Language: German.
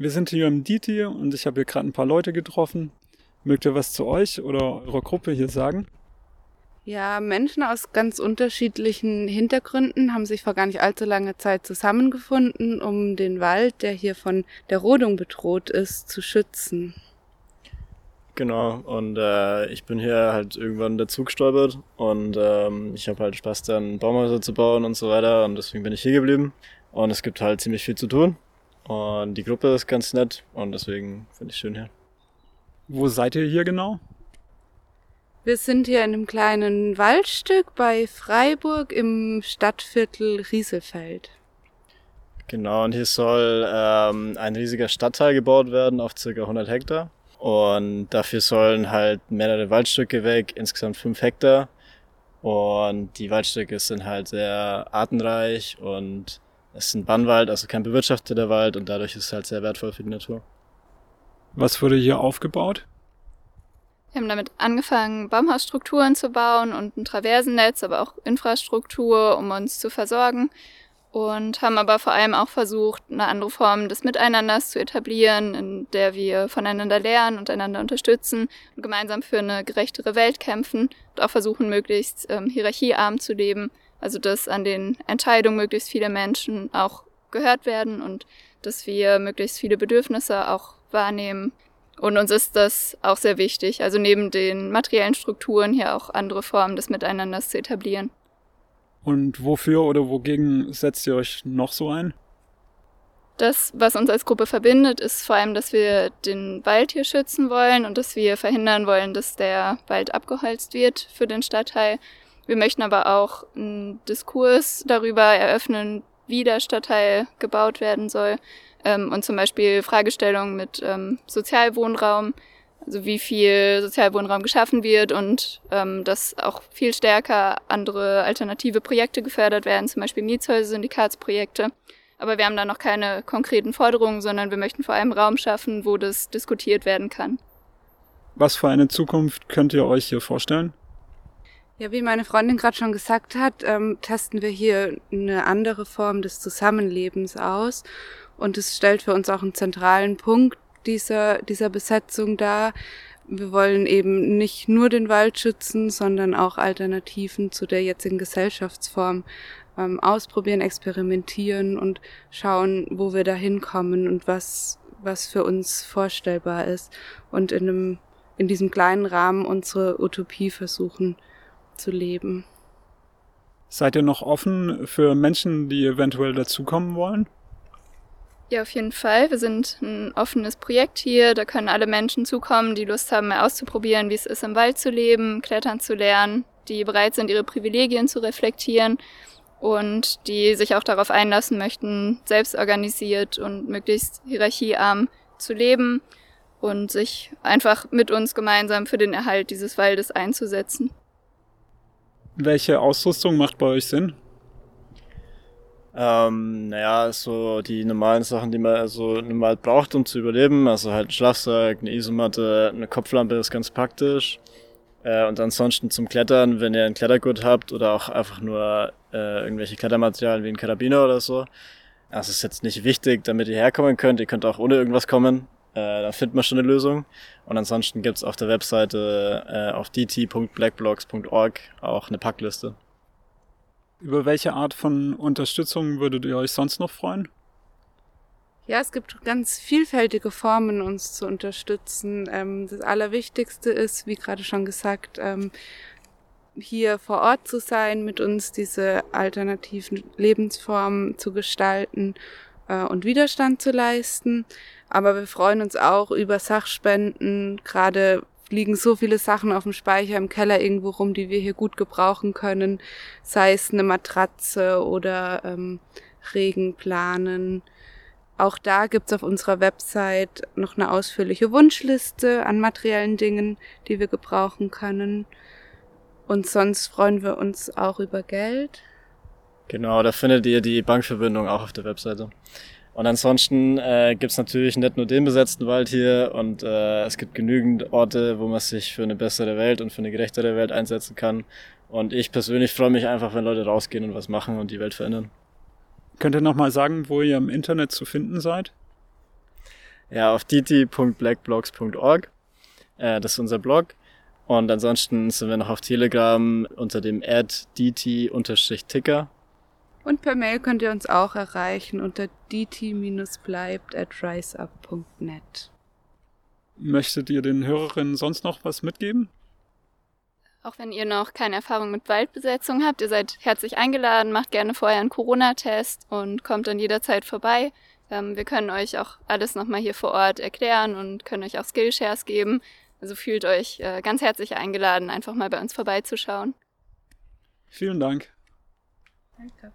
Wir sind hier im Diti und ich habe hier gerade ein paar Leute getroffen. Mögt ihr was zu euch oder eurer Gruppe hier sagen? Ja, Menschen aus ganz unterschiedlichen Hintergründen haben sich vor gar nicht allzu langer Zeit zusammengefunden, um den Wald, der hier von der Rodung bedroht ist, zu schützen. Genau, und äh, ich bin hier halt irgendwann dazu gestolpert und ähm, ich habe halt Spaß dann Baumhäuser zu bauen und so weiter und deswegen bin ich hier geblieben. Und es gibt halt ziemlich viel zu tun und die Gruppe ist ganz nett und deswegen finde ich schön hier. Wo seid ihr hier genau? Wir sind hier in einem kleinen Waldstück bei Freiburg im Stadtviertel Rieselfeld. Genau, und hier soll ähm, ein riesiger Stadtteil gebaut werden auf circa 100 Hektar. Und dafür sollen halt mehrere Waldstücke weg, insgesamt 5 Hektar. Und die Waldstücke sind halt sehr artenreich und es ist ein Bannwald, also kein bewirtschafteter Wald und dadurch ist es halt sehr wertvoll für die Natur. Was wurde hier aufgebaut? Wir haben damit angefangen, Baumhausstrukturen zu bauen und ein Traversennetz, aber auch Infrastruktur, um uns zu versorgen. Und haben aber vor allem auch versucht, eine andere Form des Miteinanders zu etablieren, in der wir voneinander lernen und einander unterstützen und gemeinsam für eine gerechtere Welt kämpfen und auch versuchen, möglichst ähm, hierarchiearm zu leben. Also, dass an den Entscheidungen möglichst viele Menschen auch gehört werden und dass wir möglichst viele Bedürfnisse auch wahrnehmen, und uns ist das auch sehr wichtig, also neben den materiellen Strukturen hier auch andere Formen des Miteinanders zu etablieren. Und wofür oder wogegen setzt ihr euch noch so ein? Das, was uns als Gruppe verbindet, ist vor allem, dass wir den Wald hier schützen wollen und dass wir verhindern wollen, dass der Wald abgeholzt wird für den Stadtteil. Wir möchten aber auch einen Diskurs darüber eröffnen, wie der Stadtteil gebaut werden soll ähm, und zum Beispiel Fragestellungen mit ähm, Sozialwohnraum, also wie viel Sozialwohnraum geschaffen wird und ähm, dass auch viel stärker andere alternative Projekte gefördert werden, zum Beispiel Mietshäuser, Syndikatsprojekte. Aber wir haben da noch keine konkreten Forderungen, sondern wir möchten vor allem Raum schaffen, wo das diskutiert werden kann. Was für eine Zukunft könnt ihr euch hier vorstellen? Ja, wie meine Freundin gerade schon gesagt hat, ähm, testen wir hier eine andere Form des Zusammenlebens aus und es stellt für uns auch einen zentralen Punkt dieser, dieser Besetzung dar. Wir wollen eben nicht nur den Wald schützen, sondern auch Alternativen zu der jetzigen Gesellschaftsform ähm, ausprobieren, experimentieren und schauen, wo wir da hinkommen und was, was für uns vorstellbar ist und in einem, in diesem kleinen Rahmen unsere Utopie versuchen zu leben. Seid ihr noch offen für Menschen, die eventuell dazukommen wollen? Ja, auf jeden Fall. Wir sind ein offenes Projekt hier. Da können alle Menschen zukommen, die Lust haben, mal auszuprobieren, wie es ist, im Wald zu leben, klettern zu lernen, die bereit sind, ihre Privilegien zu reflektieren und die sich auch darauf einlassen möchten, selbst organisiert und möglichst hierarchiearm zu leben und sich einfach mit uns gemeinsam für den Erhalt dieses Waldes einzusetzen. Welche Ausrüstung macht bei euch Sinn? Ähm, naja, so die normalen Sachen, die man also normal braucht, um zu überleben. Also halt ein Schlafsack, eine Isomatte, eine Kopflampe ist ganz praktisch. Äh, und ansonsten zum Klettern, wenn ihr ein Klettergurt habt oder auch einfach nur äh, irgendwelche Klettermaterialien wie ein Karabiner oder so. Das ist jetzt nicht wichtig, damit ihr herkommen könnt. Ihr könnt auch ohne irgendwas kommen. Äh, dann findet man schon eine Lösung. Und ansonsten gibt's auf der Webseite äh, auf dt.blackblocks.org auch eine Packliste. Über welche Art von Unterstützung würdet ihr euch sonst noch freuen? Ja, es gibt ganz vielfältige Formen, uns zu unterstützen. Ähm, das Allerwichtigste ist, wie gerade schon gesagt, ähm, hier vor Ort zu sein, mit uns diese alternativen Lebensformen zu gestalten äh, und Widerstand zu leisten. Aber wir freuen uns auch über Sachspenden, gerade liegen so viele Sachen auf dem Speicher im Keller irgendwo rum, die wir hier gut gebrauchen können. Sei es eine Matratze oder ähm, Regenplanen. Auch da gibt's auf unserer Website noch eine ausführliche Wunschliste an materiellen Dingen, die wir gebrauchen können. Und sonst freuen wir uns auch über Geld. Genau, da findet ihr die Bankverbindung auch auf der Webseite. Und ansonsten äh, gibt natürlich nicht nur den besetzten Wald hier und äh, es gibt genügend Orte, wo man sich für eine bessere Welt und für eine gerechtere Welt einsetzen kann. Und ich persönlich freue mich einfach, wenn Leute rausgehen und was machen und die Welt verändern. Könnt ihr nochmal sagen, wo ihr im Internet zu finden seid? Ja, auf dt.blackblogs.org. Äh, das ist unser Blog. Und ansonsten sind wir noch auf Telegram unter dem ad dt-ticker. Und per Mail könnt ihr uns auch erreichen unter dt-bleibt at riseup.net. Möchtet ihr den Hörerinnen sonst noch was mitgeben? Auch wenn ihr noch keine Erfahrung mit Waldbesetzung habt, ihr seid herzlich eingeladen, macht gerne vorher einen Corona-Test und kommt dann jederzeit vorbei. Ähm, wir können euch auch alles nochmal hier vor Ort erklären und können euch auch Skillshares geben. Also fühlt euch äh, ganz herzlich eingeladen, einfach mal bei uns vorbeizuschauen. Vielen Dank. Danke.